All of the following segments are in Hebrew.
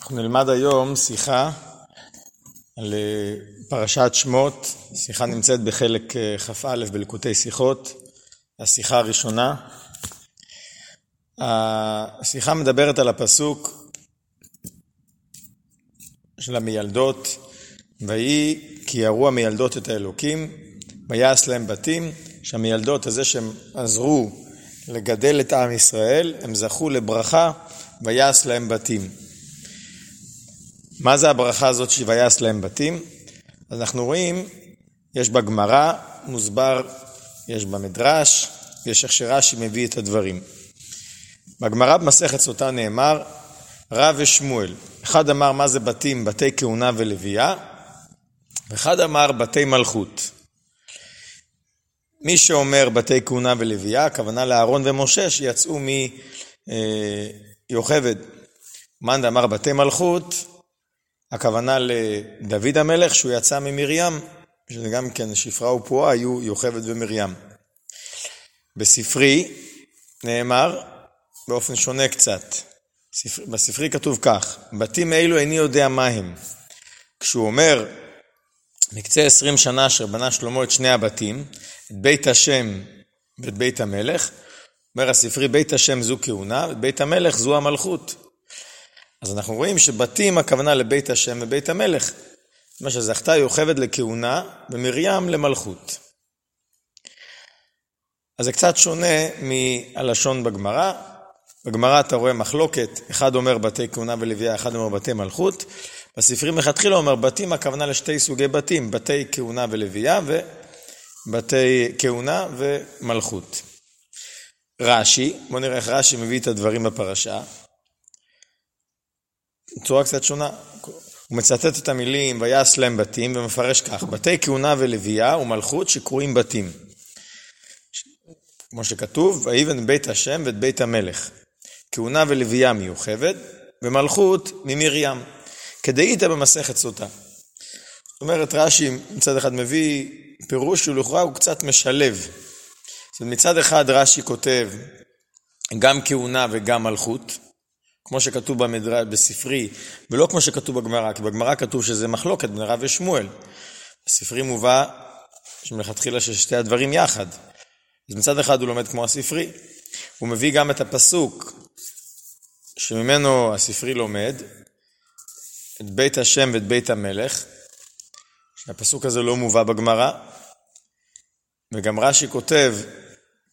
אנחנו נלמד היום שיחה על אה, פרשת שמות, שיחה נמצאת בחלק אה, כ"א בלקוטי שיחות, השיחה הראשונה. השיחה מדברת על הפסוק של המילדות, ויהי כי יראו המילדות את האלוקים, ויעש להם בתים, שהמילדות הזה שהם עזרו לגדל את עם ישראל, הם זכו לברכה, ויעש להם בתים. מה זה הברכה הזאת שויעש להם בתים? אז אנחנו רואים, יש בגמרא, מוסבר, יש במדרש, יש איך שרש"י מביא את הדברים. בגמרא במסכת סוטה נאמר, רב ושמואל. אחד אמר מה זה בתים, בתי כהונה ולוויה, ואחד אמר בתי מלכות. מי שאומר בתי כהונה ולוויה, הכוונה לאהרון ומשה שיצאו מיוכבד. מאן דאמר בתי מלכות, הכוונה לדוד המלך שהוא יצא ממרים, שזה גם כן שפרה ופועה היו יוכבד ומרים. בספרי נאמר באופן שונה קצת. בספרי כתוב כך, בתים אלו איני יודע מה הם. כשהוא אומר, מקצה עשרים שנה אשר בנה שלמה את שני הבתים, את בית השם ואת בית המלך, אומר הספרי, בית השם זו כהונה, ובית המלך זו המלכות. אז אנחנו רואים שבתים הכוונה לבית השם ובית המלך. מה שזכתה יוכבד לכהונה ומרים למלכות. אז זה קצת שונה מהלשון בגמרא. בגמרא אתה רואה מחלוקת, אחד אומר בתי כהונה ולוויה, אחד אומר בתי מלכות. בספרים מלכתחילה אומר בתים, הכוונה לשתי סוגי בתים, בתי כהונה ולוויה ובתי כהונה ומלכות. רש"י, בואו נראה איך רש"י מביא את הדברים בפרשה. בצורה קצת שונה. הוא מצטט את המילים ויעש להם בתים ומפרש כך, בתי כהונה ולוויה ומלכות שקרויים בתים. כמו שכתוב, ויבן בית השם ואת בית המלך. כהונה ולוויה מיוחבת, ומלכות ממרים. כדאית במסכת סוטה. זאת אומרת, רש"י מצד אחד מביא פירוש שלכאורה הוא קצת משלב. זאת אומרת, מצד אחד רש"י כותב גם כהונה וגם מלכות, כמו שכתוב במדרש, בספרי, ולא כמו שכתוב בגמרא, כי בגמרא כתוב שזה מחלוקת בין רב ושמואל. בספרי מובא שמלכתחילה של שתי הדברים יחד. אז מצד אחד הוא לומד כמו הספרי, הוא מביא גם את הפסוק שממנו הספרי לומד, את בית השם ואת בית המלך, שהפסוק הזה לא מובא בגמרא, וגם רש"י כותב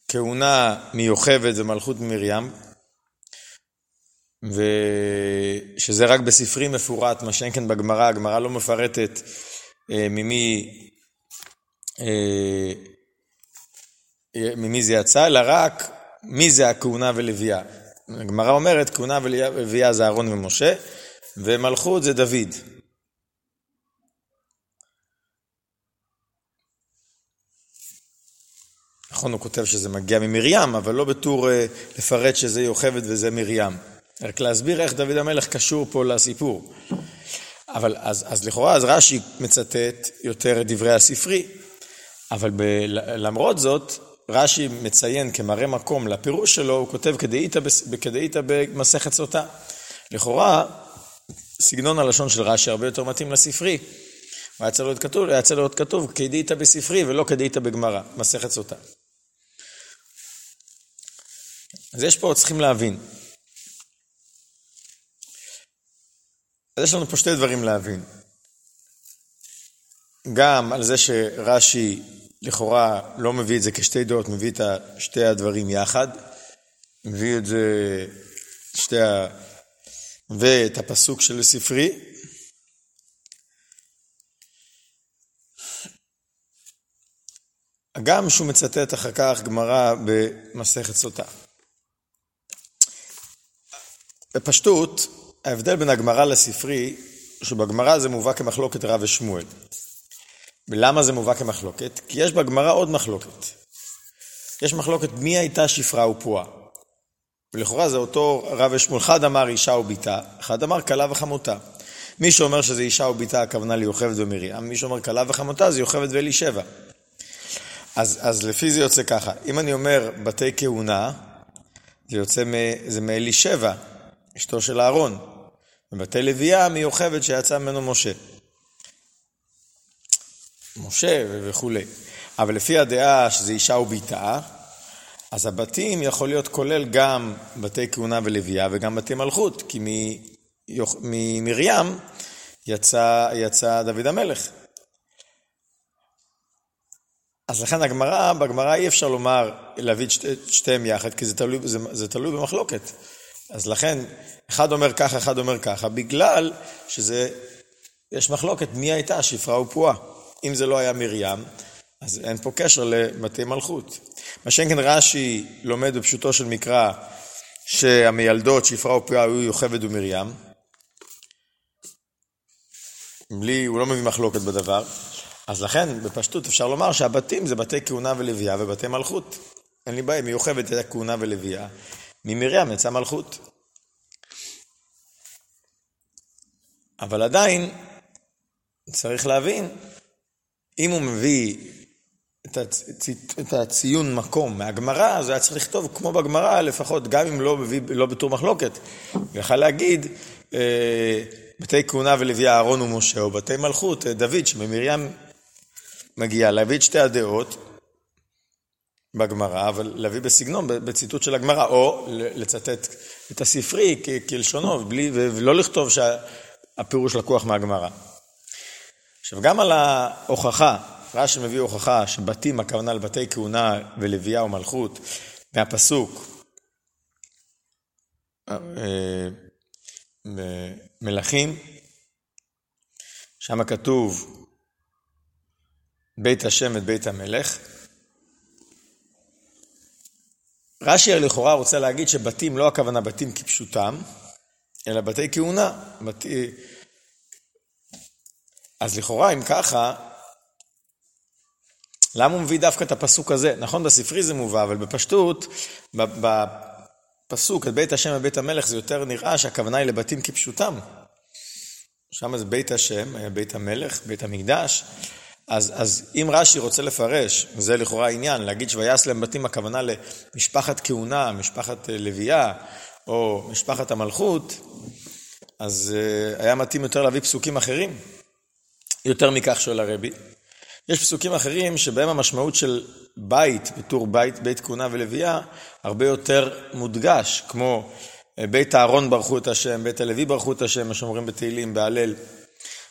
כהונה מיוכבת ומלכות מרים, ושזה רק בספרים מפורט, מה שאין כן בגמרא, הגמרא לא מפרטת אה, ממי, אה, ממי זה יצא, אלא רק מי זה הכהונה ולוויה. הגמרא אומרת, כהונה ולוויה זה אהרון ומשה, ומלכות זה דוד. נכון, הוא כותב שזה מגיע ממרים, אבל לא בתור אה, לפרט שזה יוכבד וזה מרים. רק להסביר איך דוד המלך קשור פה לסיפור. אבל אז, אז לכאורה, אז רש"י מצטט יותר את דברי הספרי, אבל ב, למרות זאת, רש"י מציין כמראה מקום לפירוש שלו, הוא כותב כדאיתא במסכת סוטה. לכאורה, סגנון הלשון של רש"י הרבה יותר מתאים לספרי. היה צריך להיות כתוב, היה צריך להיות כתוב כדאיתא בספרי ולא כדאיתא בגמרא, מסכת סוטה. אז יש פה, צריכים להבין, אז יש לנו פה שתי דברים להבין. גם על זה שרש"י לכאורה לא מביא את זה כשתי דעות, מביא את שתי הדברים יחד, מביא את זה, שתי ה... ואת הפסוק של ספרי. גם שהוא מצטט אחר כך גמרא במסכת סוטה. בפשטות, ההבדל בין הגמרא לספרי, שבגמרא זה מובא כמחלוקת רב ושמואל. ולמה זה מובא כמחלוקת? כי יש בגמרא עוד מחלוקת. יש מחלוקת מי הייתה שפרה ופועה. ולכאורה זה אותו רב ושמואל. אחד אמר אישה וביתה, אחד אמר כלה וחמותה. מי שאומר שזה אישה וביתה, הכוונה ליוכבד ומרים. מי שאומר כלה וחמותה זה יוכבד ואלישבע. אז, אז לפי זה יוצא ככה, אם אני אומר בתי כהונה, זה יוצא, מאלישבע, אשתו של אהרון. ובתי לוויה מיוחבת שיצא ממנו משה. משה וכולי. אבל לפי הדעה שזה אישה וביתה, אז הבתים יכול להיות כולל גם בתי כהונה ולוויה וגם בתי מלכות, כי ממרים יצא, יצא דוד המלך. אז לכן הגמרא, בגמרא אי אפשר לומר, להביא את שתי, שתיהם יחד, כי זה תלוי, זה, זה תלוי במחלוקת. אז לכן, אחד אומר ככה, אחד אומר ככה, בגלל שזה, יש מחלוקת מי הייתה שפרה ופועה. אם זה לא היה מרים, אז אין פה קשר לבתי מלכות. מה שאין כן רש"י לומד בפשוטו של מקרא שהמיילדות שפרה ופועה היו יוכבד ומרים. בלי, הוא לא מביא מחלוקת בדבר. אז לכן, בפשטות אפשר לומר שהבתים זה בתי כהונה ולוויה ובתי מלכות. אין לי בעיה, מיוכבד הייתה כהונה ולוויה, ממרים יצא מלכות. אבל עדיין, צריך להבין, אם הוא מביא את, הצ... את הציון מקום מהגמרא, אז היה צריך לכתוב כמו בגמרא, לפחות, גם אם לא, מביא, לא בתור מחלוקת. הוא יכל להגיד, אה, בתי כהונה ולוויה אהרון ומשה, או בתי מלכות, אה, דוד, שממרים מגיע להביא את שתי הדעות בגמרא, אבל להביא בסגנון, בציטוט של הגמרא, או לצטט את הספרי כלשונו, בלי, ולא לכתוב שהפירוש לקוח מהגמרא. עכשיו, גם על ההוכחה, רש"י מביא הוכחה שבתים, הכוונה לבתי כהונה ולוויה ומלכות, מהפסוק אה, מלכים, שם כתוב בית השם את בית המלך. רש"י לכאורה רוצה להגיד שבתים לא הכוונה בתים כפשוטם, אלא בתי כהונה. בת... אז לכאורה, אם ככה, למה הוא מביא דווקא את הפסוק הזה? נכון, בספרי זה מובא, אבל בפשטות, בפסוק, את בית השם ובית המלך, זה יותר נראה שהכוונה היא לבתים כפשוטם. שם זה בית השם, בית המלך, בית המקדש. אז, אז אם רש"י רוצה לפרש, וזה לכאורה העניין, להגיד שויעש להם בתים הכוונה למשפחת כהונה, משפחת אה, לוויה, או משפחת המלכות, אז uh, היה מתאים יותר להביא פסוקים אחרים, יותר מכך שואל הרבי. יש פסוקים אחרים שבהם המשמעות של בית, בתור בית, בית כהונה ולוויה, הרבה יותר מודגש, כמו אה, בית אהרון ברכו את השם, בית הלוי ברכו את השם, מה שאומרים בתהילים, בהלל.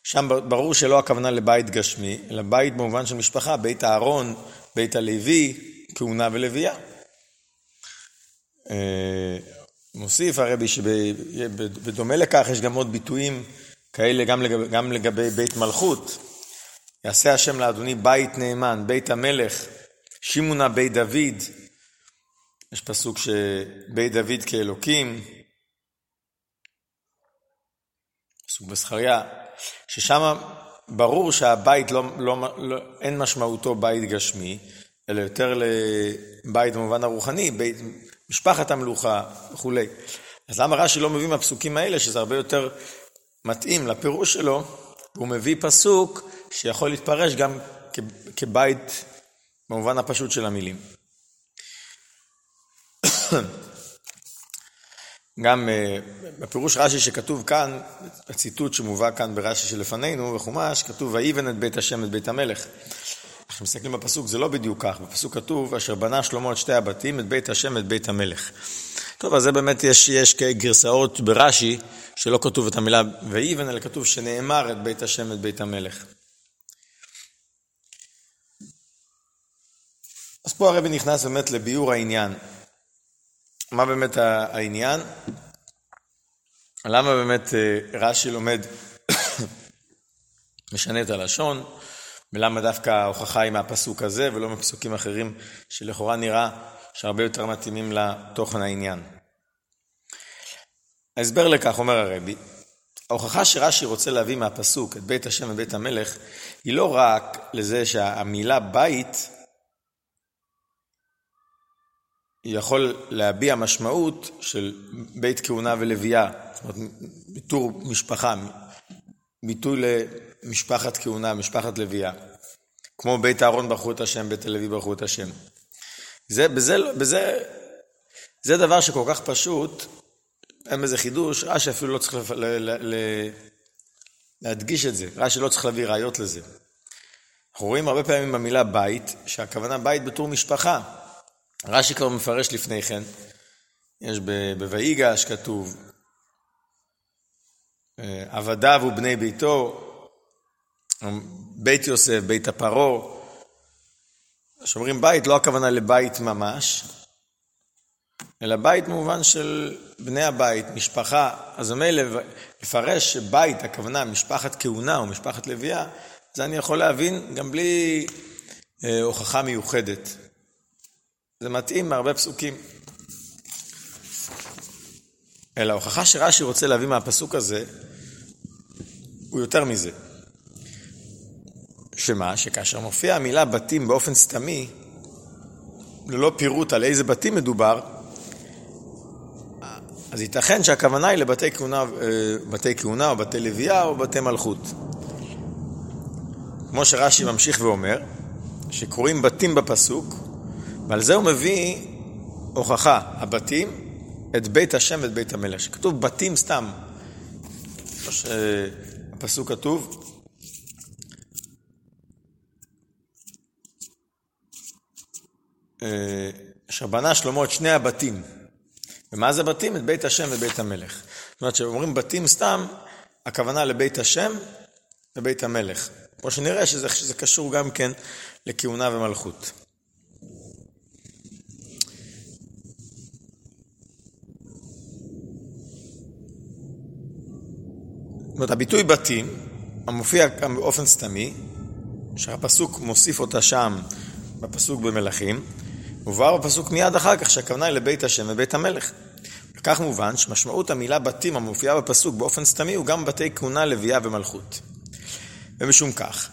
שם ברור שלא הכוונה לבית גשמי, אלא בית במובן של משפחה, בית אהרון, בית הלוי, כהונה ולוויה. אה, מוסיף הרבי שבדומה לכך יש גם עוד ביטויים כאלה גם לגבי, גם לגבי בית מלכות. יעשה השם לאדוני בית נאמן, בית המלך, שמעונה בית דוד. יש פסוק שבית דוד כאלוקים. פסוק בזכריה. ששם ברור שהבית לא, לא, לא, אין משמעותו בית גשמי, אלא יותר לבית במובן הרוחני, בית, משפחת המלוכה וכולי. אז למה רש"י לא מביא מהפסוקים האלה, שזה הרבה יותר מתאים לפירוש שלו, הוא מביא פסוק שיכול להתפרש גם כבית במובן הפשוט של המילים. גם uh, בפירוש רש"י שכתוב כאן, הציטוט שמובא כאן ברש"י שלפנינו, בחומש, כתוב ויבן את בית השם את בית המלך. אנחנו מסתכלים בפסוק, זה לא בדיוק כך, בפסוק כתוב, אשר בנה שלמה את שתי הבתים, את בית השם את בית המלך. טוב, אז זה באמת יש, יש גרסאות ברש"י, שלא כתוב את המילה ויבן, אלא כתוב שנאמר את בית השם את בית המלך. אז פה הרבי נכנס באמת לביאור העניין. מה באמת העניין? למה באמת אה, רש"י לומד, משנה את הלשון, ולמה דווקא ההוכחה היא מהפסוק הזה ולא מפסוקים אחרים שלכאורה נראה שהרבה יותר מתאימים לתוכן העניין. ההסבר לכך, אומר הרבי, ההוכחה שרש"י רוצה להביא מהפסוק את בית השם ובית המלך, היא לא רק לזה שהמילה בית יכול להביע משמעות של בית כהונה ולוויה, זאת אומרת, ביטור משפחה, ביטוי למשפחת כהונה, משפחת לוויה. כמו בית אהרון ברכו את השם, בית הלוי ברכו את השם. זה, בזה, בזה, זה דבר שכל כך פשוט, אין בזה חידוש, רש"י אפילו לא צריך לפ... ל... ל... ל... להדגיש את זה, רש"י לא צריך להביא ראיות לזה. אנחנו רואים הרבה פעמים במילה בית, שהכוונה בית בתור משפחה. רש"י כבר מפרש לפני כן, יש בויגש כתוב, אה, עבדיו ובני ביתו, בית יוסף, בית הפרעה. כשאומרים בית, לא הכוונה לבית ממש, אלא בית במובן של בני הבית, משפחה. אז מילא לפרש שבית, הכוונה משפחת כהונה או משפחת לוויה, זה אני יכול להבין גם בלי אה, הוכחה מיוחדת. זה מתאים מהרבה פסוקים. אלא ההוכחה שרש"י רוצה להביא מהפסוק הזה, הוא יותר מזה. שמה? שכאשר מופיעה המילה בתים באופן סתמי, ללא פירוט על איזה בתים מדובר, אז ייתכן שהכוונה היא לבתי כהונה, אה, בתי כהונה או בתי לוויה או בתי מלכות. כמו שרש"י ממשיך ואומר, שקוראים בתים בפסוק, ועל זה הוא מביא הוכחה, הבתים, את בית השם ואת בית המלך. שכתוב בתים סתם, כמו שהפסוק כתוב, אה, אשר בנה שלמה את שני הבתים. ומה זה בתים? את בית השם ובית המלך. זאת אומרת, כשאומרים בתים סתם, הכוונה לבית השם ובית המלך. כמו שנראה שזה, שזה קשור גם כן לכהונה ומלכות. זאת אומרת, הביטוי בתים, המופיע באופן סתמי, שהפסוק מוסיף אותה שם בפסוק במלכים, מובהר בפסוק מיד אחר כך שהכוונה היא לבית השם ובית המלך. וכך מובן שמשמעות המילה בתים המופיעה בפסוק באופן סתמי הוא גם בתי כהונה, לוויה ומלכות. ומשום כך,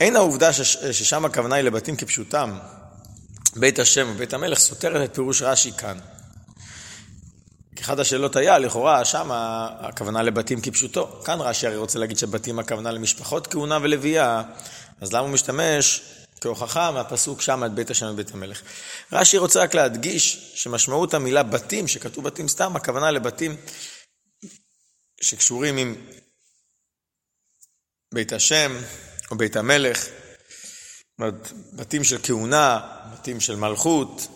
אין העובדה שש, ששם הכוונה היא לבתים כפשוטם, בית השם ובית המלך, סותרת את פירוש רש"י כאן. אחת השאלות היה, לכאורה, שם הכוונה לבתים כפשוטו. כאן רש"י הרי רוצה להגיד שבתים הכוונה למשפחות כהונה ולוויה, אז למה הוא משתמש כהוכחה מהפסוק שם את בית השם ובית המלך. רש"י רוצה רק להדגיש שמשמעות המילה בתים, שכתוב בתים סתם, הכוונה לבתים שקשורים עם בית השם או בית המלך, זאת אומרת, בתים של כהונה, בתים של מלכות,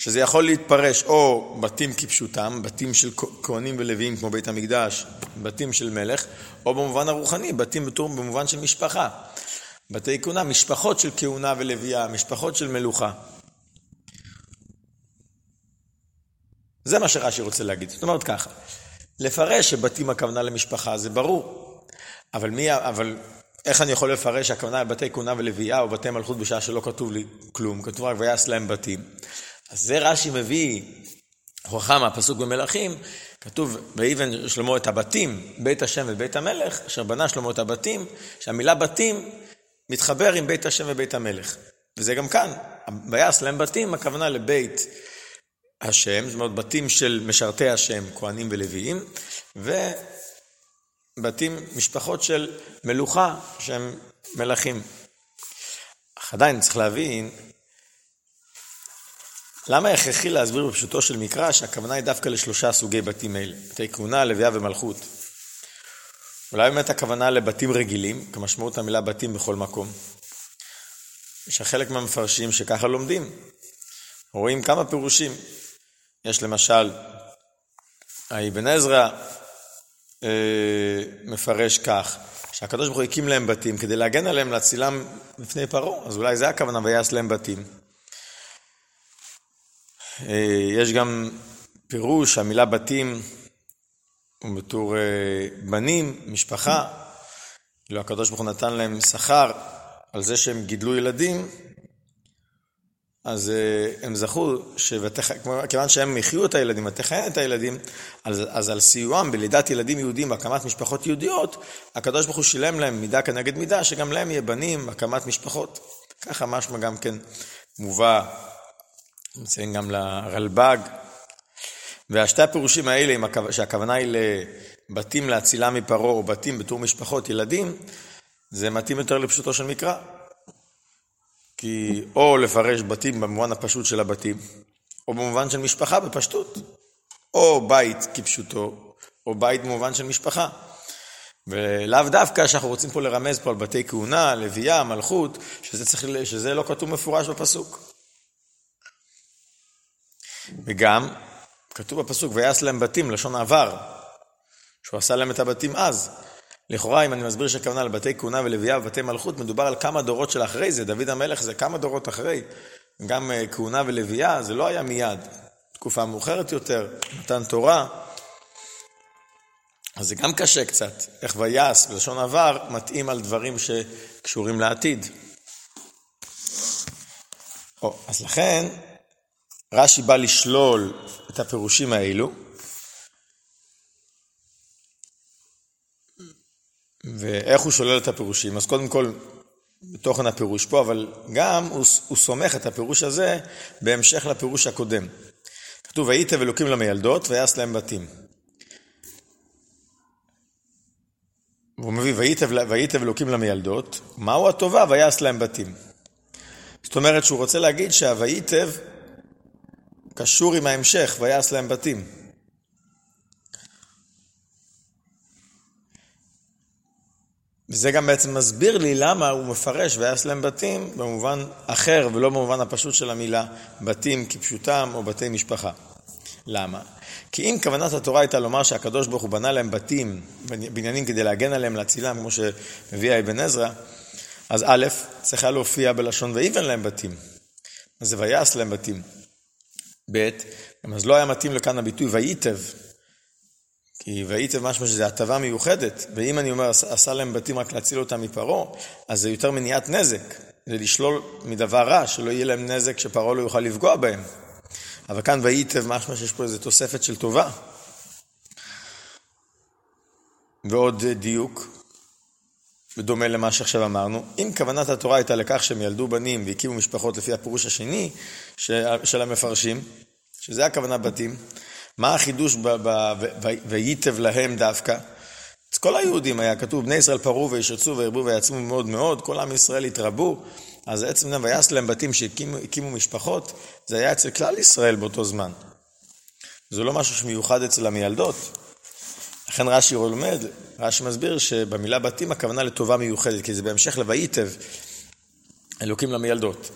שזה יכול להתפרש או בתים כפשוטם, בתים של כהנים ולוויים כמו בית המקדש, בתים של מלך, או במובן הרוחני, בתים במובן של משפחה. בתי כהונה, משפחות של כהונה ולוויה, משפחות של מלוכה. זה מה שרש"י רוצה להגיד. זאת אומרת ככה, לפרש שבתים הכוונה למשפחה זה ברור, אבל, מי, אבל איך אני יכול לפרש שהכוונה לבתי כהונה ולוויה או בתי מלכות בשעה שלא כתוב לי כלום, כתוב רק ויעש להם בתים. אז זה רש"י מביא הוכחה מהפסוק במלכים, כתוב ויבן שלמה את הבתים, בית השם ובית המלך, אשר בנה שלמה את הבתים, שהמילה בתים מתחבר עם בית השם ובית המלך. וזה גם כאן, ויעש להם בתים, הכוונה לבית השם, זאת אומרת בתים של משרתי השם, כהנים ולוויים, ובתים, משפחות של מלוכה, שהם מלכים. אך עדיין צריך להבין, למה הכרחי להסביר בפשוטו של מקרא שהכוונה היא דווקא לשלושה סוגי בתים אלה, בתי כהונה, לוויה ומלכות. אולי באמת הכוונה לבתים רגילים, כמשמעות המילה בתים בכל מקום. יש חלק מהמפרשים שככה לומדים. רואים כמה פירושים. יש למשל, האבן עזרא אה, מפרש כך, שהקדוש ברוך הוא הקים להם בתים כדי להגן עליהם, להצילם לפני פרעה, אז אולי זה הכוונה, ויעש להם בתים. אה, יש גם פירוש, המילה בתים ובתור אה, בנים, משפחה, כאילו הקדוש ברוך הוא נתן להם שכר על זה שהם גידלו ילדים, אז אה, הם זכו, כיוון שהם החיו את הילדים, ותכהן את הילדים, אז, אז על סיועם בלידת ילדים יהודים והקמת משפחות יהודיות, הקדוש ברוך הוא שילם להם מידה כנגד מידה, שגם להם יהיה בנים, הקמת משפחות. ככה משמע גם כן מובא, נציין גם לרלב"ג, והשתי הפירושים האלה, שהכוונה היא לבתים להצילה מפרעה, או בתים בתור משפחות, ילדים, זה מתאים יותר לפשוטו של מקרא. כי או לפרש בתים במובן הפשוט של הבתים, או במובן של משפחה בפשטות. או בית כפשוטו, או בית במובן של משפחה. ולאו דווקא שאנחנו רוצים פה לרמז פה על בתי כהונה, לוויה, מלכות, שזה, צריך, שזה לא כתוב מפורש בפסוק. וגם, כתוב בפסוק, ויעש להם בתים, לשון עבר, שהוא עשה להם את הבתים אז. לכאורה, אם אני מסביר שהכוונה לבתי כהונה ולוויה ובתי מלכות, מדובר על כמה דורות של אחרי זה. דוד המלך זה כמה דורות אחרי. גם אה, כהונה ולוויה, זה לא היה מיד. תקופה מאוחרת יותר, מתן תורה. אז זה גם קשה קצת. איך ויעש, בלשון עבר, מתאים על דברים שקשורים לעתיד. או, אז לכן, רש"י בא לשלול את הפירושים האלו, ואיך הוא שולל את הפירושים? אז קודם כל, בתוכן הפירוש פה, אבל גם הוא, הוא סומך את הפירוש הזה בהמשך לפירוש הקודם. כתוב, וייטב אלוקים למיילדות ויעש להם בתים. והוא מביא, וייטב אלוקים למיילדות, מהו הטובה ויעש להם בתים. זאת אומרת שהוא רוצה להגיד שהוייטב קשור עם ההמשך, ויעש להם בתים. וזה גם בעצם מסביר לי למה הוא מפרש ויעש להם בתים במובן אחר ולא במובן הפשוט של המילה בתים כפשוטם או בתי משפחה. למה? כי אם כוונת התורה הייתה לומר שהקדוש ברוך הוא בנה להם בתים, בניינים כדי להגן עליהם, להצילם, כמו שמביא אבן עזרא, אז א', צריכה להופיע בלשון ויבן להם בתים. אז זה ויעש להם בתים. ב', אז לא היה מתאים לכאן הביטוי וייטב, כי וייטב משמע שזה הטבה מיוחדת, ואם אני אומר עשה להם בתים רק להציל אותם מפרעה, אז זה יותר מניעת נזק, זה לשלול מדבר רע, שלא יהיה להם נזק שפרעה לא יוכל לפגוע בהם. אבל כאן וייטב משמע שיש פה איזו תוספת של טובה. ועוד דיוק, בדומה למה שעכשיו אמרנו, אם כוונת התורה הייתה לכך שהם ילדו בנים והקימו משפחות לפי הפירוש השני של המפרשים, שזה הכוונה בתים, מה החידוש וייטב להם דווקא? אז כל היהודים היה כתוב, בני ישראל פרעו וישרצו וירבו ויעצמו מאוד מאוד, כל עם ישראל התרבו, אז עצם זה ויעש להם בתים שהקימו משפחות, זה היה אצל כלל ישראל באותו זמן. זה לא משהו שמיוחד אצל המילדות. לכן רש"י לומד, רש"י מסביר שבמילה בתים הכוונה לטובה מיוחדת, כי זה בהמשך ל"ויתב", אלוקים למילדות.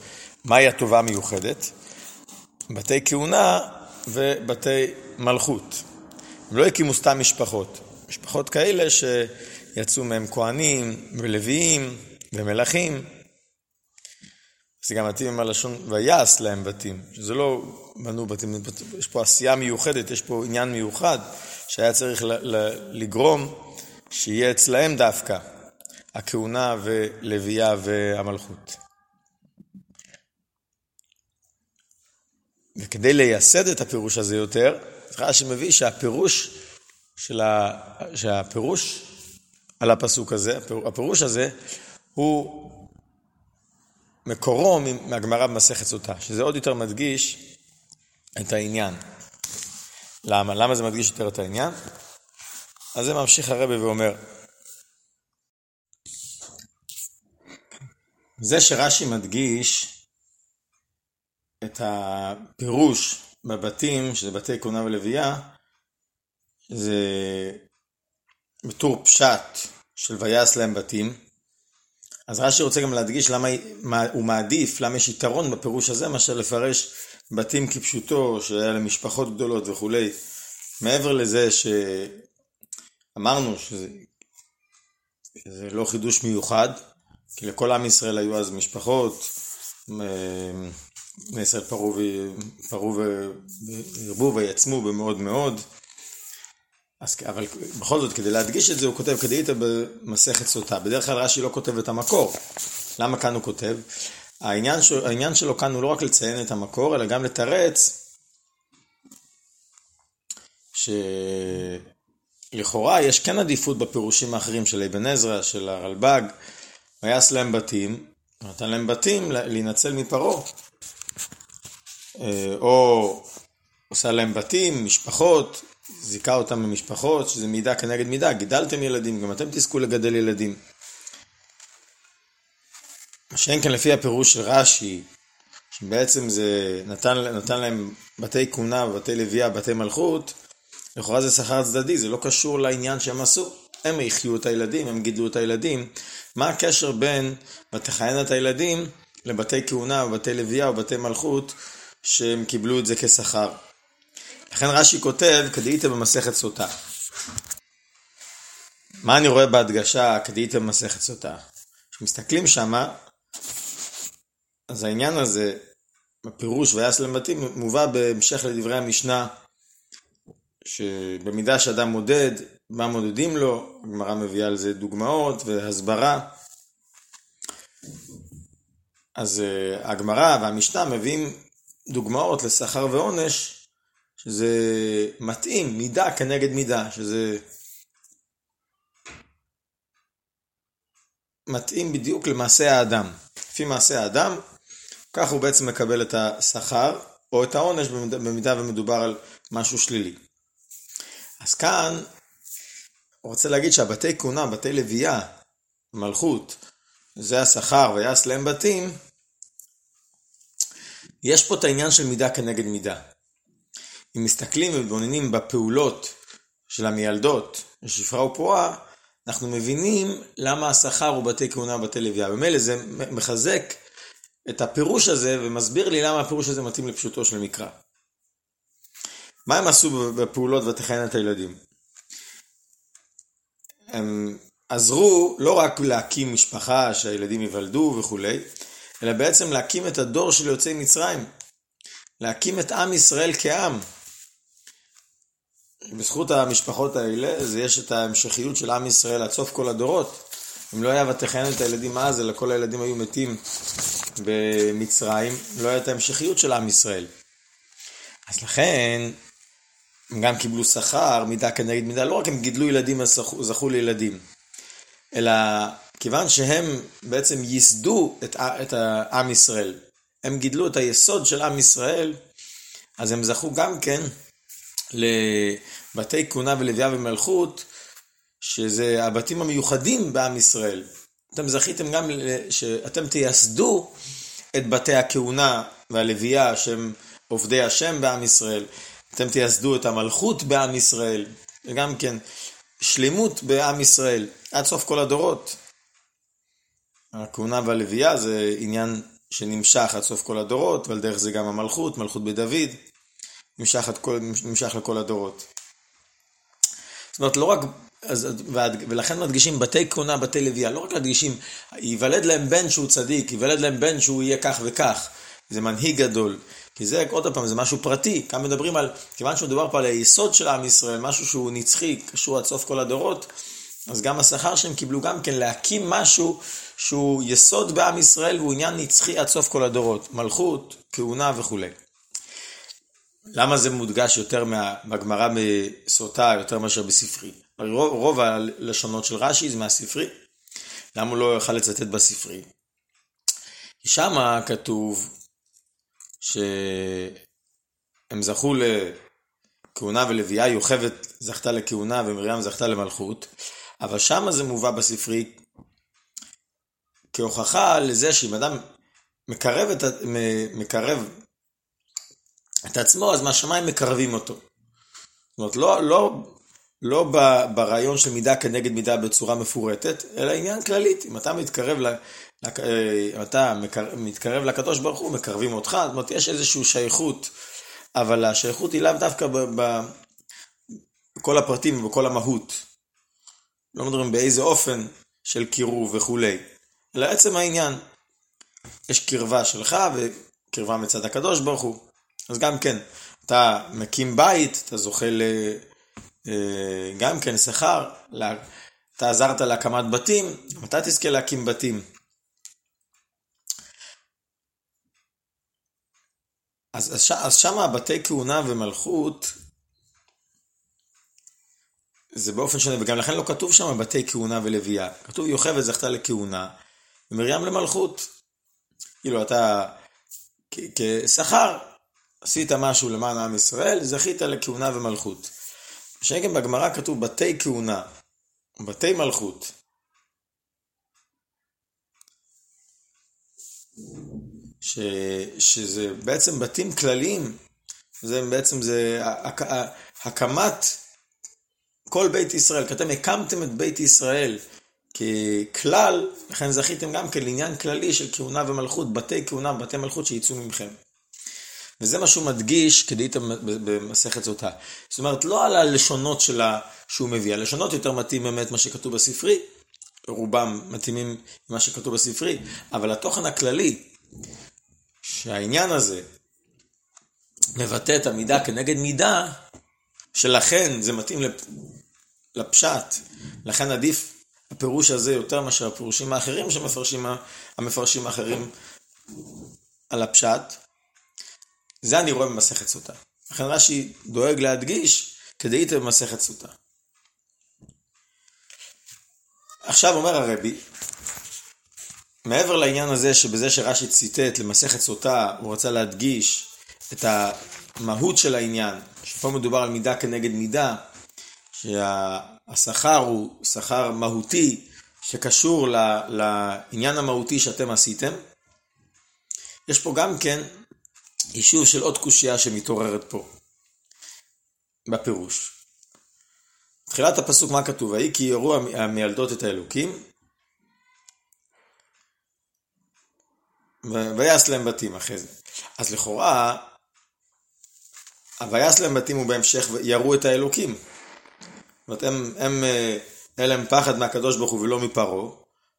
מהי הטובה המיוחדת? בתי כהונה ובתי מלכות. הם לא הקימו סתם משפחות. משפחות כאלה שיצאו מהם כהנים ולוויים ומלכים. זה גם מתאים עם הלשון ויעש להם בתים, שזה לא בנו בתים, יש פה עשייה מיוחדת, יש פה עניין מיוחד שהיה צריך לגרום שיהיה אצלהם דווקא הכהונה ולוויה והמלכות. וכדי לייסד את הפירוש הזה יותר, רש"י מביא שהפירוש של ה... שהפירוש על הפסוק הזה, הפירוש הזה, הוא מקורו מהגמרא במסכת סוטה, שזה עוד יותר מדגיש את העניין. למה? למה זה מדגיש יותר את העניין? אז זה ממשיך הרבי ואומר, זה שרש"י מדגיש את הפירוש בבתים, שזה בתי כהונה ולוויה, זה בטור פשט של ויעש להם בתים. אז רש"י רוצה גם להדגיש למה הוא מעדיף, למה יש יתרון בפירוש הזה, מאשר לפרש בתים כפשוטו, שהיה למשפחות גדולות וכולי. מעבר לזה שאמרנו שזה, שזה לא חידוש מיוחד, כי לכל עם ישראל היו אז משפחות, בני ישראל פרעו והרבו ויעצמו במאוד מאוד. אז, אבל בכל זאת, כדי להדגיש את זה, הוא כותב כדאית במסכת סוטה. בדרך כלל רש"י לא כותב את המקור. למה כאן הוא כותב? העניין, ש... העניין שלו כאן הוא לא רק לציין את המקור, אלא גם לתרץ שלכאורה יש כן עדיפות בפירושים האחרים של אבן עזרא, של הרלב"ג, ויעש להם בתים, נתן להם בתים להינצל מפרעה. אה, או עושה להם בתים, משפחות, זיכה אותם במשפחות, שזה מידה כנגד מידה, גידלתם ילדים, גם אתם תזכו לגדל ילדים. שאין כאן לפי הפירוש של רש"י, שבעצם זה נתן, נתן להם בתי כהונה ובתי לוויה, בתי מלכות, לכאורה זה שכר צדדי, זה לא קשור לעניין שהם עשו. הם החיו את הילדים, הם גידלו את הילדים. מה הקשר בין ותכהן את הילדים לבתי כהונה ובתי לוויה ובתי מלכות שהם קיבלו את זה כשכר? לכן רש"י כותב, כדאית במסכת סוטה. מה אני רואה בהדגשה כדאית במסכת סוטה? כשמסתכלים שמה, אז העניין הזה, הפירוש ויעש למתים, מובא בהמשך לדברי המשנה, שבמידה שאדם מודד, מה מודדים לו, הגמרא מביאה על זה דוגמאות והסברה. אז uh, הגמרא והמשנה מביאים דוגמאות לשכר ועונש, שזה מתאים, מידה כנגד מידה, שזה מתאים בדיוק למעשה האדם. לפי מעשה האדם, כך הוא בעצם מקבל את השכר או את העונש במידה ומדובר על משהו שלילי. אז כאן הוא רוצה להגיד שהבתי כהונה, בתי לוויה, מלכות, זה השכר ויעש להם בתים, יש פה את העניין של מידה כנגד מידה. אם מסתכלים ומתבוננים בפעולות של המיילדות, שפרה ופרועה, אנחנו מבינים למה השכר הוא בתי כהונה ובתי לוויה. במילא זה מחזק את הפירוש הזה ומסביר לי למה הפירוש הזה מתאים לפשוטו של מקרא. מה הם עשו בפעולות ותכהן את הילדים? הם עזרו לא רק להקים משפחה שהילדים ייוולדו וכולי, אלא בעצם להקים את הדור של יוצאי מצרים. להקים את עם ישראל כעם. בזכות המשפחות האלה, זה יש את ההמשכיות של עם ישראל עד סוף כל הדורות. אם לא היה ותכהן את הילדים אז, אלא כל הילדים היו מתים במצרים, לא הייתה המשכיות של עם ישראל. אז לכן, הם גם קיבלו שכר, מידה כנגד מידה, לא רק הם גידלו ילדים, אז זכו, לילדים, אלא כיוון שהם בעצם ייסדו את, את העם ישראל, הם גידלו את היסוד של עם ישראל, אז הם זכו גם כן לבתי כהונה ולוויה ומלכות, שזה הבתים המיוחדים בעם ישראל. אתם זכיתם גם שאתם תייסדו את בתי הכהונה והלוויה שהם עובדי השם בעם ישראל. אתם תייסדו את המלכות בעם ישראל, וגם כן שלמות בעם ישראל, עד סוף כל הדורות. הכהונה והלוויה זה עניין שנמשך עד סוף כל הדורות, ועל דרך זה גם המלכות, מלכות בדוד, נמשך, כל, נמשך לכל הדורות. זאת אומרת, לא רק, אז, ולכן מדגישים בתי כהונה, בתי לוויה, לא רק מדגישים, ייוולד להם בן שהוא צדיק, ייוולד להם בן שהוא יהיה כך וכך, זה מנהיג גדול. כי זה, עוד פעם, זה משהו פרטי. כאן מדברים על, כיוון שמדובר פה על היסוד של עם ישראל, משהו שהוא נצחי, קשור עד סוף כל הדורות, אז גם השכר שהם קיבלו גם כן להקים משהו שהוא יסוד בעם ישראל והוא עניין נצחי עד סוף כל הדורות. מלכות, כהונה וכולי. למה זה מודגש יותר בגמרא בסוטה יותר מאשר בספרי? רוב, רוב הלשונות של רש"י זה מהספרי. למה הוא לא יוכל לצטט בספרי? כי שמה כתוב שהם זכו לכהונה ולוויה, יוכבד זכתה לכהונה ומרים זכתה למלכות, אבל שמה זה מובא בספרי כהוכחה לזה שאם אדם מקרב את, מקרב את עצמו, אז מהשמיים מקרבים אותו. זאת אומרת, לא, לא, לא ברעיון של מידה כנגד מידה בצורה מפורטת, אלא עניין כללית. אם אתה מתקרב, ל, אם אתה מתקרב לקדוש ברוך הוא, מקרבים אותך, זאת אומרת, יש איזושהי שייכות, אבל השייכות היא לאו דווקא בכל הפרטים ובכל המהות. לא מדברים באיזה אופן של קירוב וכולי, אלא עצם העניין. יש קרבה שלך וקרבה מצד הקדוש ברוך הוא. אז גם כן, אתה מקים בית, אתה זוכה ל... אה, גם כן שכר, אתה עזרת להקמת בתים, אתה תזכה להקים בתים. אז, אז, אז שם הבתי כהונה ומלכות זה באופן שונה, וגם לכן לא כתוב שם בתי כהונה ולוויה. כתוב יוכבד זכתה לכהונה, ומרים למלכות. כאילו אתה כשכר עשית משהו למען עם ישראל, זכית לכהונה ומלכות. שגם בגמרא כתוב בתי כהונה, בתי מלכות. ש, שזה בעצם בתים כלליים, זה בעצם זה הקמת כל בית ישראל, כי אתם הקמתם את בית ישראל ככלל, לכן זכיתם גם כן לעניין כללי של כהונה ומלכות, בתי כהונה ובתי מלכות שיצאו ממכם. וזה מה שהוא מדגיש כדי במסכת זאתה. זאת אומרת, לא על הלשונות שלה שהוא מביא, הלשונות יותר מתאים באמת מה שכתוב בספרי, רובם מתאימים למה שכתוב בספרי, אבל התוכן הכללי, שהעניין הזה מבטא את המידה כנגד מידה, שלכן זה מתאים לפשט, לכן עדיף הפירוש הזה יותר מאשר הפירושים האחרים שמפרשים המפרשים האחרים על הפשט. זה אני רואה במסכת סוטה. לכן רש"י דואג להדגיש כדאית במסכת סוטה. עכשיו אומר הרבי, מעבר לעניין הזה שבזה שרש"י ציטט למסכת סוטה, הוא רצה להדגיש את המהות של העניין, שפה מדובר על מידה כנגד מידה, שהשכר הוא שכר מהותי שקשור לעניין המהותי שאתם עשיתם. יש פה גם כן יישוב של עוד קושייה שמתעוררת פה, בפירוש. תחילת הפסוק מה כתוב? ויהי כי יראו המילדות את האלוקים ויעש להם בתים אחרי זה. אז לכאורה, ויעש להם בתים הוא בהמשך יראו את האלוקים. זאת אומרת, הם, הם, אה, היה להם פחד מהקדוש ברוך הוא ולא מפרעה,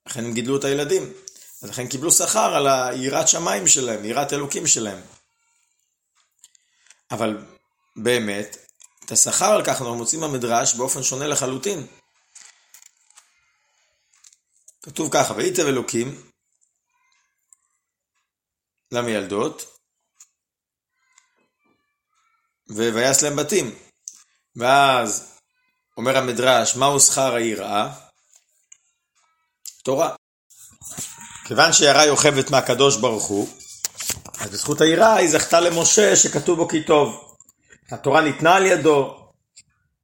לכן הם גידלו את הילדים. אז לכן קיבלו שכר על היראת שמיים שלהם, יראת אלוקים שלהם. אבל באמת, את השכר על כך אנחנו מוצאים במדרש באופן שונה לחלוטין. כתוב ככה, וייטב אלוקים למילדות, ויעש להם בתים. ואז אומר המדרש, מהו שכר היראה? תורה. כיוון שיראה יוכבת מהקדוש ברוך הוא, אז בזכות היראה היא זכתה למשה שכתוב בו כי טוב. התורה ניתנה על ידו,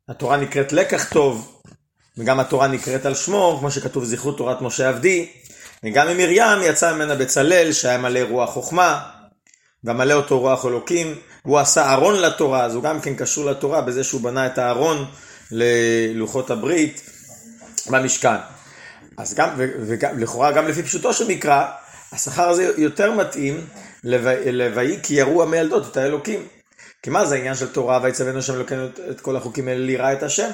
התורה נקראת לקח טוב, וגם התורה נקראת על שמו, כמו שכתוב זכרות תורת משה עבדי, וגם ממרים יצא ממנה בצלאל שהיה מלא רוח חוכמה, ומלא אותו רוח אלוקים, והוא עשה ארון לתורה, אז הוא גם כן קשור לתורה בזה שהוא בנה את הארון ללוחות הברית במשכן. אז גם, ולכאורה גם לפי פשוטו של מקרא, השכר הזה יותר מתאים ל"ויהי כי יראו המילדות את האלוקים". כי מה זה העניין של תורה ויצווינו שם אלוקינו את כל החוקים האלה ליראה את השם?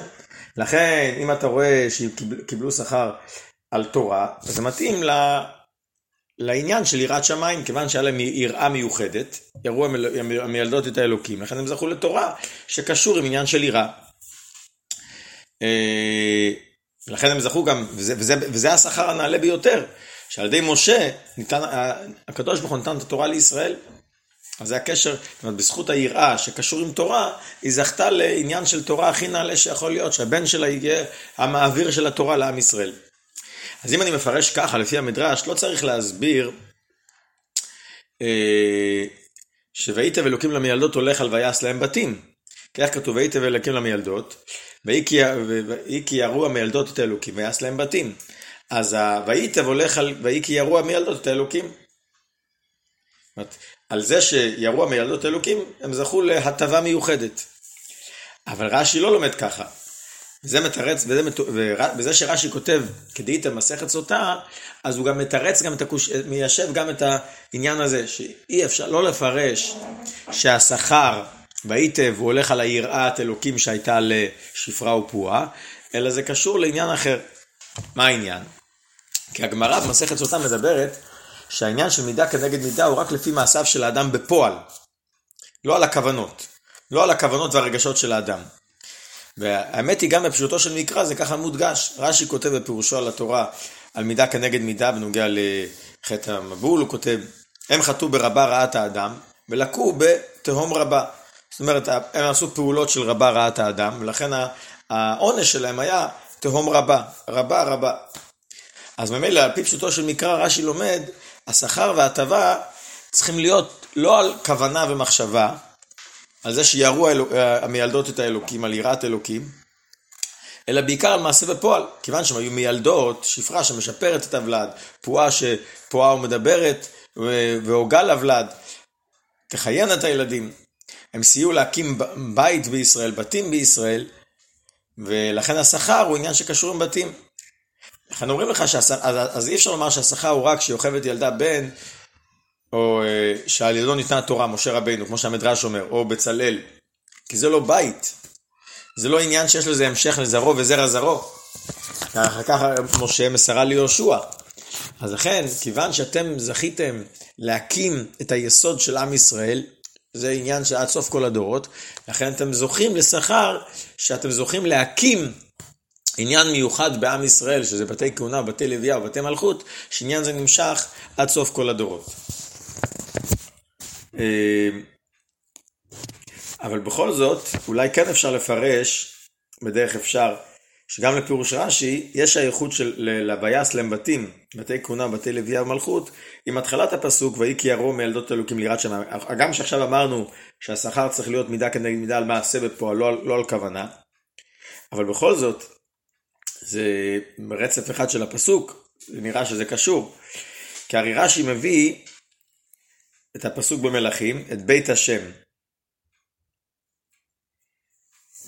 לכן אם אתה רואה שקיבלו שכר על תורה, אז זה מתאים ל... לעניין של יראת שמיים, כיוון שהיה להם יראה מיוחדת, יראו המילדות את האלוקים, לכן הם זכו לתורה שקשור עם עניין של יראה. אה, לכן הם זכו גם, וזה, וזה, וזה השכר הנעלה ביותר, שעל ידי משה ניתן, הקדוש ברוך הוא נתן את התורה לישראל. אז זה הקשר, זאת אומרת, בזכות היראה שקשור עם תורה, היא זכתה לעניין של תורה הכי נעלה שיכול להיות, שהבן שלה יהיה המעביר של התורה לעם ישראל. אז אם אני מפרש ככה, לפי המדרש, לא צריך להסביר אה, שויתב אלוקים למילדות הולך על ויעש להם בתים. כי איך כתוב ויתב אלוקים למילדות, ויהי כי יראו המילדות את האלוקים ויעש להם בתים. אז ויתב הולך על ויהי כי יראו המילדות את האלוקים. על זה שיראו המילדות האלוקים, הם זכו להטבה מיוחדת. אבל רש"י לא לומד ככה. וזה מתרץ, וזה, וזה שרש"י כותב כדאיתא מסכת סוטה, אז הוא גם מתרץ גם את הקוש... מיישב גם את העניין הזה, שאי אפשר לא לפרש שהשכר בהיטב הוא הולך על היראת אלוקים שהייתה לשפרה ופועה, אלא זה קשור לעניין אחר. מה העניין? כי הגמרא במסכת סוטה מדברת שהעניין של מידה כנגד מידה הוא רק לפי מעשיו של האדם בפועל, לא על הכוונות, לא על הכוונות והרגשות של האדם. והאמת היא גם בפשוטו של מקרא זה ככה מודגש. רש"י כותב בפירושו על התורה על מידה כנגד מידה בנוגע לחטא המבול, הוא כותב, הם חטאו ברבה רעת האדם ולקו בתהום רבה. זאת אומרת, הם עשו פעולות של רבה רעת האדם, ולכן העונש שלהם היה תהום רבה, רבה רבה. אז ממילא, על פי פשוטו של מקרא, רש"י לומד, השכר וההטבה צריכים להיות לא על כוונה ומחשבה, על זה שיראו אה, המילדות את האלוקים, על יראת אלוקים, אלא בעיקר על מעשה בפועל, כיוון שהן היו מילדות, שפרה שמשפרת את הוולד, פועה שפועה ומדברת, והוגה לוולד, תחיין את הילדים. הם סייעו להקים בית בישראל, בתים בישראל, ולכן השכר הוא עניין שקשור עם בתים. לכן אומרים לך, שהש... אז, אז אי אפשר לומר שהשכר הוא רק שיוכבת ילדה בן, או אה, שעל ידו ניתנה התורה, משה רבינו, כמו שהמדרש אומר, או בצלאל, כי זה לא בית. זה לא עניין שיש לזה המשך לזרעו וזרע זרעו. אחר כך משה מסרה ליהושע. אז לכן, כיוון שאתם זכיתם להקים את היסוד של עם ישראל, זה עניין שעד סוף כל הדורות, לכן אתם זוכים לשכר שאתם זוכים להקים עניין מיוחד בעם ישראל, שזה בתי כהונה, בתי לוויה ובתי מלכות, שעניין זה נמשך עד סוף כל הדורות. אה, אבל בכל זאת, אולי כן אפשר לפרש, בדרך אפשר, שגם לפירוש רש"י, יש האיכות של לוויס להם בתים, בתי כהונה, בתי לוויה ומלכות, עם התחלת הפסוק, ויהי כי ירום מילדות אלוקים ליראת שמיים. הגם שעכשיו אמרנו שהשכר צריך להיות מידה כנגד מידה על מעשה בפועל, לא, לא על כוונה, אבל בכל זאת, זה רצף אחד של הפסוק, זה נראה שזה קשור. כי הרי רש"י מביא את הפסוק במלכים, את בית השם.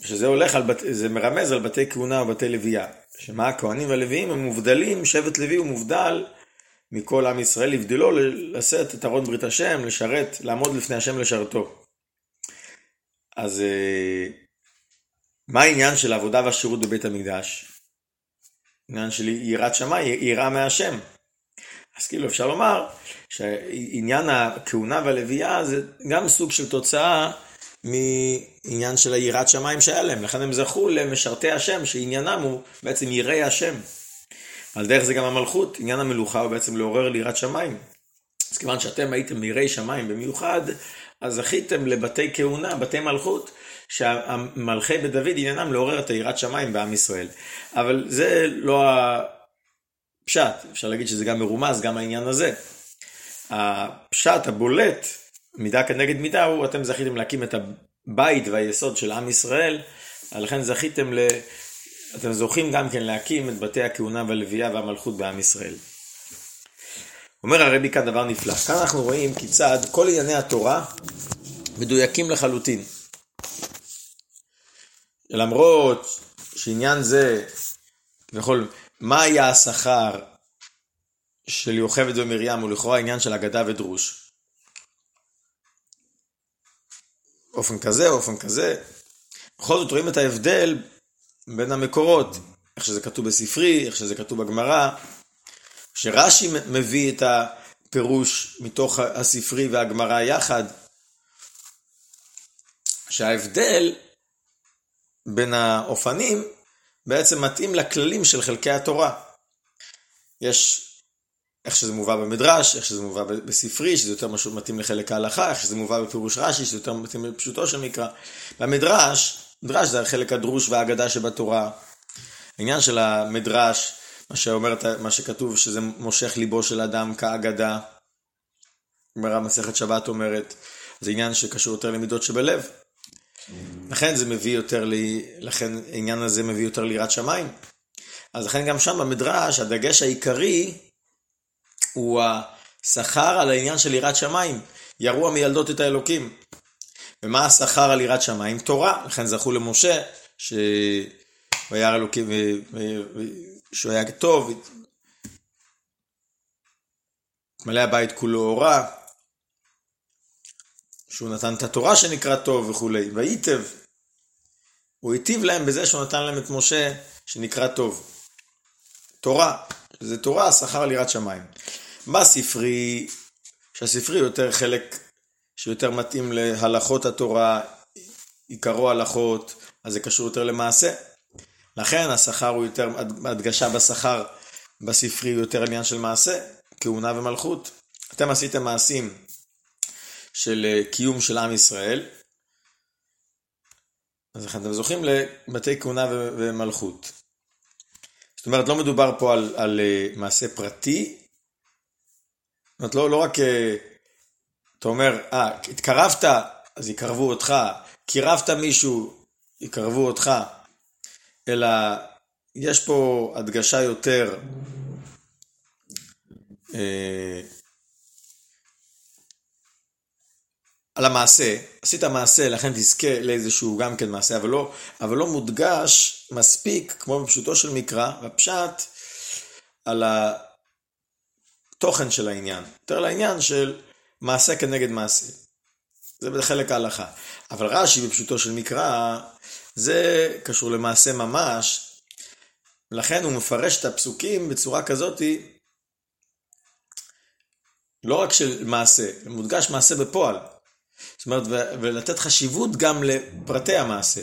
שזה הולך על, בת... זה מרמז על בתי כהונה ובתי לוויה. שמה הכהנים והלוויים הם מובדלים, שבט לוי הוא מובדל מכל עם ישראל, הבדלו לשאת את ארון ברית השם, לשרת, לעמוד לפני השם לשרתו. אז אה, מה העניין של העבודה והשירות בבית המקדש? עניין של יראת שמיים, יראה מהשם. אז כאילו אפשר לומר שעניין הכהונה והלוויה זה גם סוג של תוצאה מעניין של היראת שמיים שהיה להם, לכן הם זכו למשרתי השם שעניינם הוא בעצם יראי השם. על דרך זה גם המלכות, עניין המלוכה הוא בעצם לעורר ליראת שמיים. אז כיוון שאתם הייתם מיראי שמיים במיוחד, אז זכיתם לבתי כהונה, בתי מלכות, שהמלכי בית דוד עניינם לעורר את היראת שמיים בעם ישראל. אבל זה לא הפשט, אפשר להגיד שזה גם מרומז, גם העניין הזה. הפשט הבולט, מידה כנגד מידה, הוא אתם זכיתם להקים את הבית והיסוד של עם ישראל, לכן זכיתם ל... אתם זוכים גם כן להקים את בתי הכהונה והלוויה והמלכות בעם ישראל. אומר הרבי כאן דבר נפלא. כאן אנחנו רואים כיצד כל ענייני התורה מדויקים לחלוטין. למרות שעניין זה, כביכול, מה היה השכר של יוכבד ומרים הוא לכאורה עניין של אגדה ודרוש. אופן כזה, אופן כזה. בכל זאת רואים את ההבדל בין המקורות, איך שזה כתוב בספרי, איך שזה כתוב בגמרא, שרש"י מביא את הפירוש מתוך הספרי והגמרא יחד, שההבדל בין האופנים בעצם מתאים לכללים של חלקי התורה. יש איך שזה מובא במדרש, איך שזה מובא בספרי, שזה יותר משהו מתאים לחלק ההלכה, איך שזה מובא בפירוש רש"י, שזה יותר מתאים לפשוטו של מקרא. במדרש, מדרש זה החלק הדרוש והאגדה שבתורה. העניין של המדרש, מה שאומר, מה שכתוב, שזה מושך ליבו של אדם כאגדה. גמרא מסכת שבת אומרת, זה עניין שקשור יותר למידות שבלב. לכן זה מביא יותר לי, לכן העניין הזה מביא יותר ליראת שמיים. אז לכן גם שם במדרש, הדגש העיקרי הוא השכר על העניין של יראת שמיים. ירוע מילדות את האלוקים. ומה השכר על יראת שמיים? תורה. לכן זכו למשה, שהוא היה אלוקים, שהוא היה טוב, מלא הבית כולו אורה, שהוא נתן את התורה שנקרא טוב וכולי, וייטב. הוא היטיב להם בזה שהוא נתן להם את משה שנקרא טוב. תורה, זה תורה, שכר על יראת שמיים. מה ספרי, שהספרי יותר חלק שיותר מתאים להלכות התורה, עיקרו הלכות, אז זה קשור יותר למעשה. לכן השכר הוא יותר, הדגשה בשכר בספרי הוא יותר עניין של מעשה, כהונה ומלכות. אתם עשיתם מעשים של אה, קיום של עם ישראל, אז אתם זוכים לבתי כהונה ומלכות. זאת אומרת, לא מדובר פה על, על אה, מעשה פרטי, זאת אומרת, לא, לא רק, אה, אתה אומר, אה, התקרבת, אז יקרבו אותך, קירבת מישהו, יקרבו אותך, אלא יש פה הדגשה יותר אה, על המעשה, עשית מעשה, לכן תזכה לאיזשהו גם כן מעשה, אבל לא, אבל לא מודגש מספיק, כמו בפשוטו של מקרא, בפשט, על התוכן של העניין. יותר לעניין של מעשה כנגד מעשה. זה בחלק ההלכה. אבל רש"י בפשוטו של מקרא, זה קשור למעשה ממש, לכן הוא מפרש את הפסוקים בצורה כזאתי, לא רק של מעשה, מודגש מעשה בפועל. זאת אומרת, ולתת חשיבות גם לפרטי המעשה.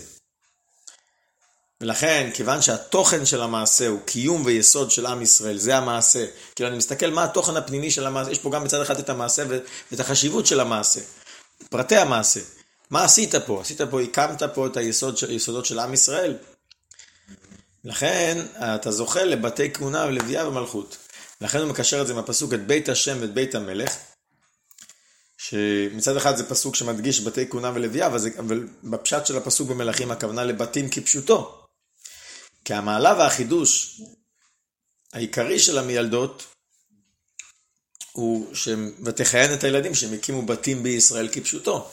ולכן, כיוון שהתוכן של המעשה הוא קיום ויסוד של עם ישראל, זה המעשה. כאילו, אני מסתכל מה התוכן הפנימי של המעשה, יש פה גם מצד אחד את המעשה ואת החשיבות של המעשה. פרטי המעשה. מה עשית פה? עשית פה, הקמת פה את היסוד, היסודות של עם ישראל. לכן, אתה זוכה לבתי כהונה ולוויה ומלכות. לכן הוא מקשר את זה מהפסוק את בית השם ואת בית המלך. שמצד אחד זה פסוק שמדגיש בתי כהונה ולוויה, אבל, זה, אבל בפשט של הפסוק במלכים הכוונה לבתים כפשוטו. כי המעלה והחידוש העיקרי של המילדות הוא שהם, ותכהן את הילדים שהם הקימו בתים בישראל כפשוטו.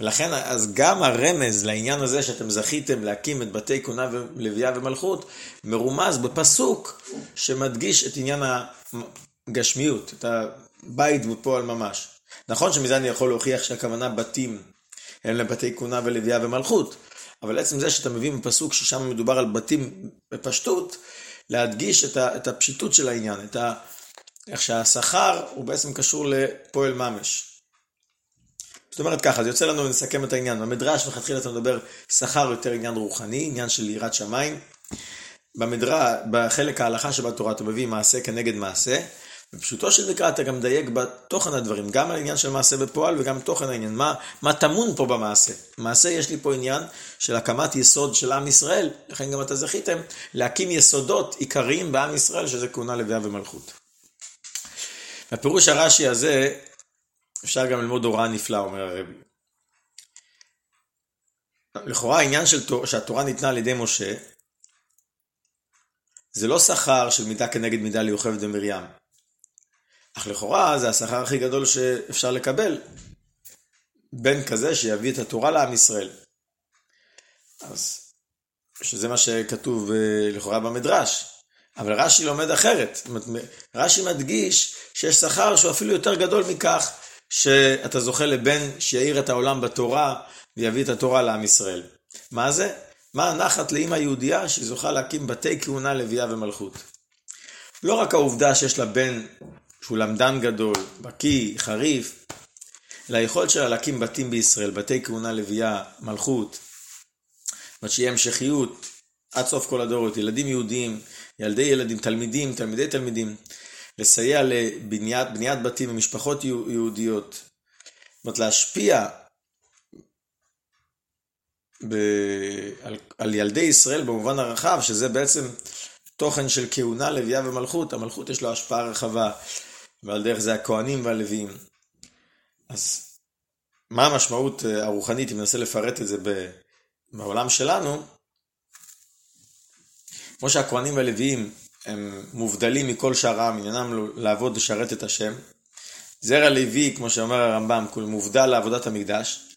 ולכן אז גם הרמז לעניין הזה שאתם זכיתם להקים את בתי כהונה ולוויה ומלכות, מרומז בפסוק שמדגיש את עניין הגשמיות, את הבית בפועל ממש. נכון שמזה אני יכול להוכיח שהכוונה בתים הם לבתי כהונה ולוויה ומלכות, אבל עצם זה שאתה מביא מפסוק ששם מדובר על בתים בפשטות, להדגיש את, ה, את הפשיטות של העניין, את ה, איך שהשכר הוא בעצם קשור לפועל ממש. זאת אומרת ככה, זה יוצא לנו לסכם את העניין. במדרש מלכתחילה אתה מדבר שכר יותר עניין רוחני, עניין של יראת שמיים. במדרש, בחלק ההלכה שבתורה אתה מביא מעשה כנגד מעשה. בפשוטו של מקרא אתה גם דייק בתוכן הדברים, גם העניין של מעשה בפועל וגם תוכן העניין. מה, מה טמון פה במעשה? מעשה יש לי פה עניין של הקמת יסוד של עם ישראל, לכן גם אתה זכיתם להקים יסודות עיקריים בעם ישראל, שזה כהונה לוויה ומלכות. הפירוש הרש"י הזה, אפשר גם ללמוד הוראה נפלאה, אומר הרבי. לכאורה העניין של תור, שהתורה ניתנה על ידי משה, זה לא שכר של מידה כנגד מידה ליוכבד ומרים. אך לכאורה זה השכר הכי גדול שאפשר לקבל. בן כזה שיביא את התורה לעם ישראל. אז, שזה מה שכתוב אה, לכאורה במדרש. אבל רש"י לומד אחרת. רש"י מדגיש שיש שכר שהוא אפילו יותר גדול מכך שאתה זוכה לבן שיאיר את העולם בתורה ויביא את התורה לעם ישראל. מה זה? מה הנחת לאמא יהודייה שזוכה להקים בתי כהונה, לוויה ומלכות. לא רק העובדה שיש לה בן שהוא למדן גדול, בקיא, חריף, אלא היכולת שלה להקים בתים בישראל, בתי כהונה, לוויה, מלכות, זאת שיהיה המשכיות עד סוף כל הדורות, ילדים יהודיים, ילדי ילדים, תלמידים, תלמידי תלמידים, לסייע לבניית בתים ומשפחות יהודיות, זאת אומרת להשפיע ב, על, על ילדי ישראל במובן הרחב, שזה בעצם תוכן של כהונה, לוויה ומלכות, המלכות יש לו השפעה רחבה, ועל דרך זה הכהנים והלוויים. אז מה המשמעות אה, הרוחנית, אם ננסה לפרט את זה בעולם שלנו, כמו שהכהנים והלוויים הם מובדלים מכל שאר העם, עניינם לעבוד לשרת את השם. זרע לוי, כמו שאומר הרמב"ם, מובדל לעבודת המקדש.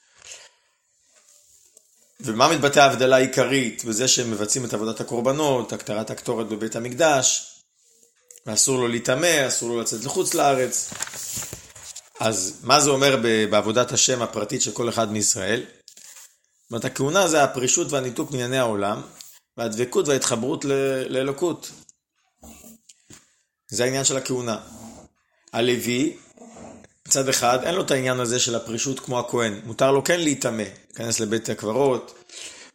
ומה מתבטא ההבדלה העיקרית? בזה שהם מבצעים את עבודת הקורבנות, הקטרת הקטורת בבית המקדש, ואסור לו להיטמא, אסור לו לצאת לחוץ לארץ. אז מה זה אומר בעבודת השם הפרטית של כל אחד מישראל? זאת אומרת, הכהונה זה הפרישות והניתוק מענייני העולם, והדבקות וההתחברות לאלוקות. זה העניין של הכהונה. הלוי, מצד אחד, אין לו את העניין הזה של הפרישות כמו הכהן. מותר לו כן להיטמא, להיכנס לבית הקברות,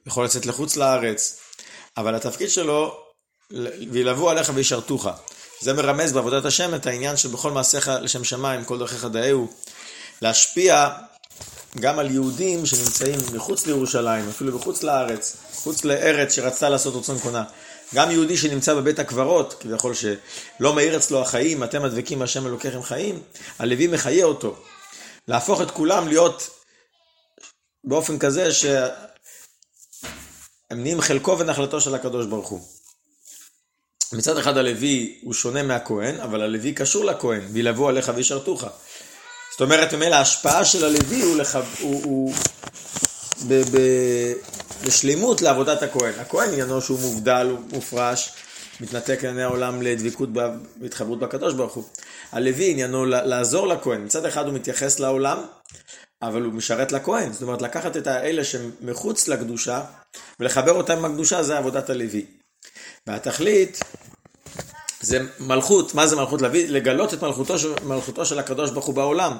יכול לצאת לחוץ לארץ, אבל התפקיד שלו, וילבו עליך וישרתוך. זה מרמז בעבודת השם את העניין שבכל מעשיך לשם שמיים, כל דרכיך דאהו, להשפיע גם על יהודים שנמצאים מחוץ לירושלים, אפילו מחוץ לארץ, מחוץ לארץ שרצתה לעשות רצון קונה. גם יהודי שנמצא בבית הקברות, כביכול שלא מאיר אצלו החיים, אתם הדבקים השם אלוקיכם חיים, הלוי מחיה אותו. להפוך את כולם להיות באופן כזה שהם נהיים חלקו ונחלתו של הקדוש ברוך הוא. מצד אחד הלוי הוא שונה מהכהן, אבל הלוי קשור לכהן, וילבו עליך וישרתוך. זאת אומרת, ממילא ההשפעה של הלוי הוא, לח... הוא, הוא ב... ב... בשלימות לעבודת הכהן. הכהן עניינו שהוא מובדל, הוא מופרש, מתנתק לעיני העולם לדבקות והתחברות בקדוש ברוך הוא. הלוי עניינו לעזור לכהן. מצד אחד הוא מתייחס לעולם, אבל הוא משרת לכהן. זאת אומרת, לקחת את האלה שמחוץ לקדושה ולחבר אותם עם הקדושה, זה עבודת הלוי. והתכלית זה מלכות. מה זה מלכות? לגלות את מלכותו, מלכותו של הקדוש ברוך הוא בעולם.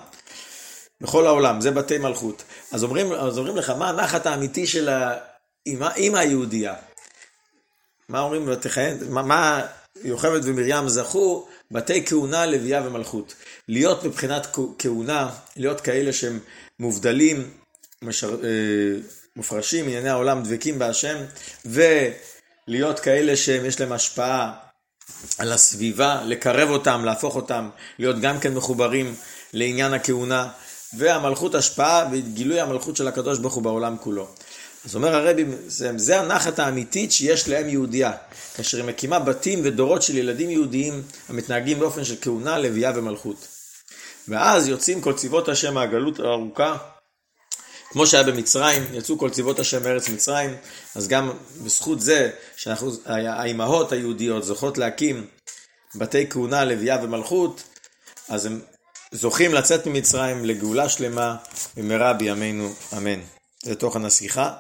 בכל העולם, זה בתי מלכות. אז אומרים, אז אומרים לך, מה הנחת האמיתי של האימא היהודייה? מה אומרים ותכהן? מה, מה יוכבד ומרים זכו? בתי כהונה, לוויה ומלכות. להיות מבחינת כהונה, להיות כאלה שהם מובדלים, משר, אה, מופרשים, ענייני העולם דבקים בהשם, ולהיות כאלה שיש להם השפעה על הסביבה, לקרב אותם, להפוך אותם, להיות גם כן מחוברים לעניין הכהונה, והמלכות השפעה וגילוי המלכות של הקדוש ברוך הוא בעולם כולו. אז אומר הרבי, זה, זה הנחת האמיתית שיש להם יהודייה, כאשר היא מקימה בתים ודורות של ילדים יהודיים המתנהגים באופן של כהונה, לוויה ומלכות. ואז יוצאים כל צבאות השם מהגלות הארוכה, כמו שהיה במצרים, יצאו כל צבאות השם מארץ מצרים, אז גם בזכות זה שהאימהות היהודיות זוכות להקים בתי כהונה, לוויה ומלכות, אז הם זוכים לצאת ממצרים לגאולה שלמה במהרה בימינו, אמן. זה תוכן השיחה.